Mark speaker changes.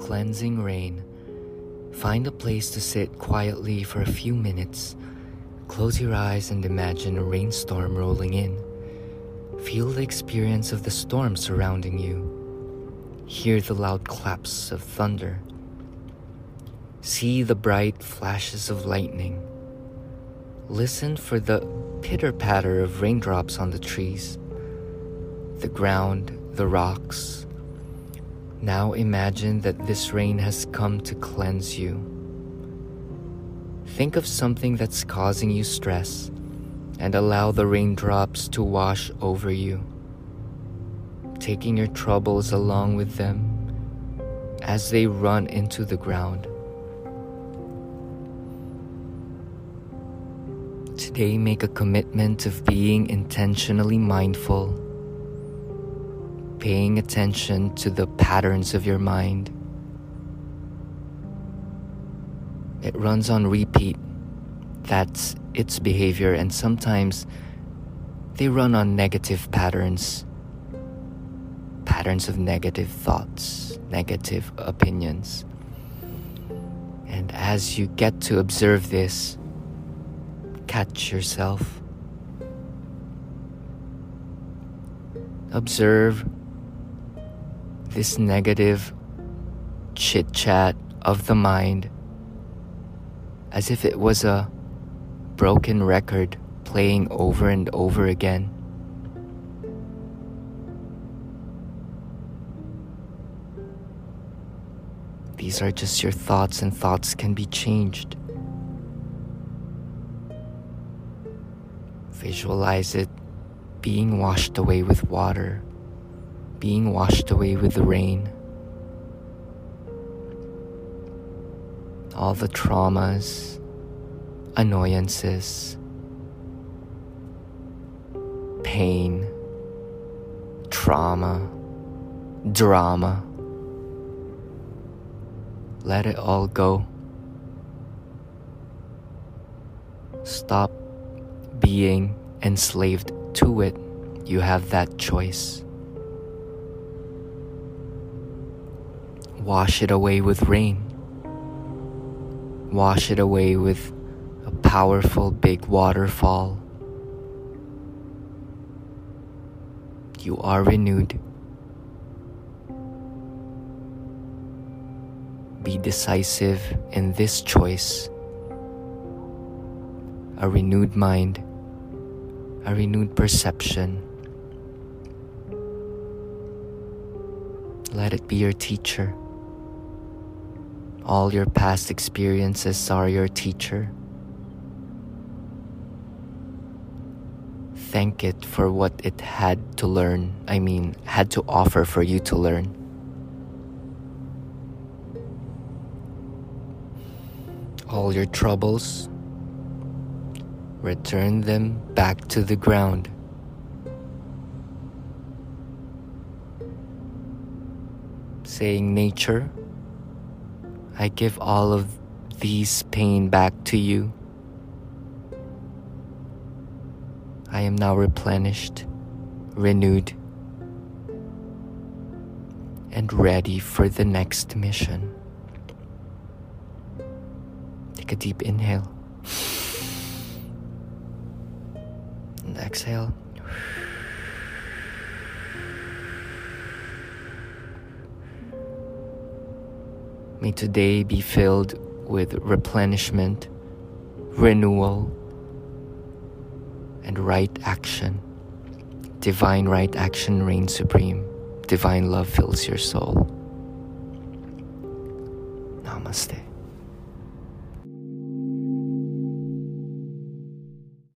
Speaker 1: Cleansing rain. Find a place to sit quietly for a few minutes. Close your eyes and imagine a rainstorm rolling in. Feel the experience of the storm surrounding you. Hear the loud claps of thunder. See the bright flashes of lightning. Listen for the pitter patter of raindrops on the trees, the ground, the rocks. Now imagine that this rain has come to cleanse you. Think of something that's causing you stress and allow the raindrops to wash over you, taking your troubles along with them as they run into the ground. Today, make a commitment of being intentionally mindful, paying attention to the patterns of your mind. It runs on repeat. That's its behavior, and sometimes they run on negative patterns patterns of negative thoughts, negative opinions. And as you get to observe this, catch yourself. Observe this negative chit chat of the mind as if it was a broken record playing over and over again. These are just your thoughts, and thoughts can be changed. Visualize it being washed away with water, being washed away with the rain. All the traumas, annoyances, pain, trauma, drama. Let it all go. Stop being enslaved to it. You have that choice. Wash it away with rain. Wash it away with a powerful big waterfall. You are renewed. Be decisive in this choice. A renewed mind, a renewed perception. Let it be your teacher. All your past experiences are your teacher. Thank it for what it had to learn, I mean, had to offer for you to learn. All your troubles, return them back to the ground. Saying, Nature, I give all of these pain back to you. I am now replenished, renewed, and ready for the next mission. Take a deep inhale and exhale. May today be filled with replenishment, renewal, and right action. Divine right action reigns supreme. Divine love fills your soul. Namaste.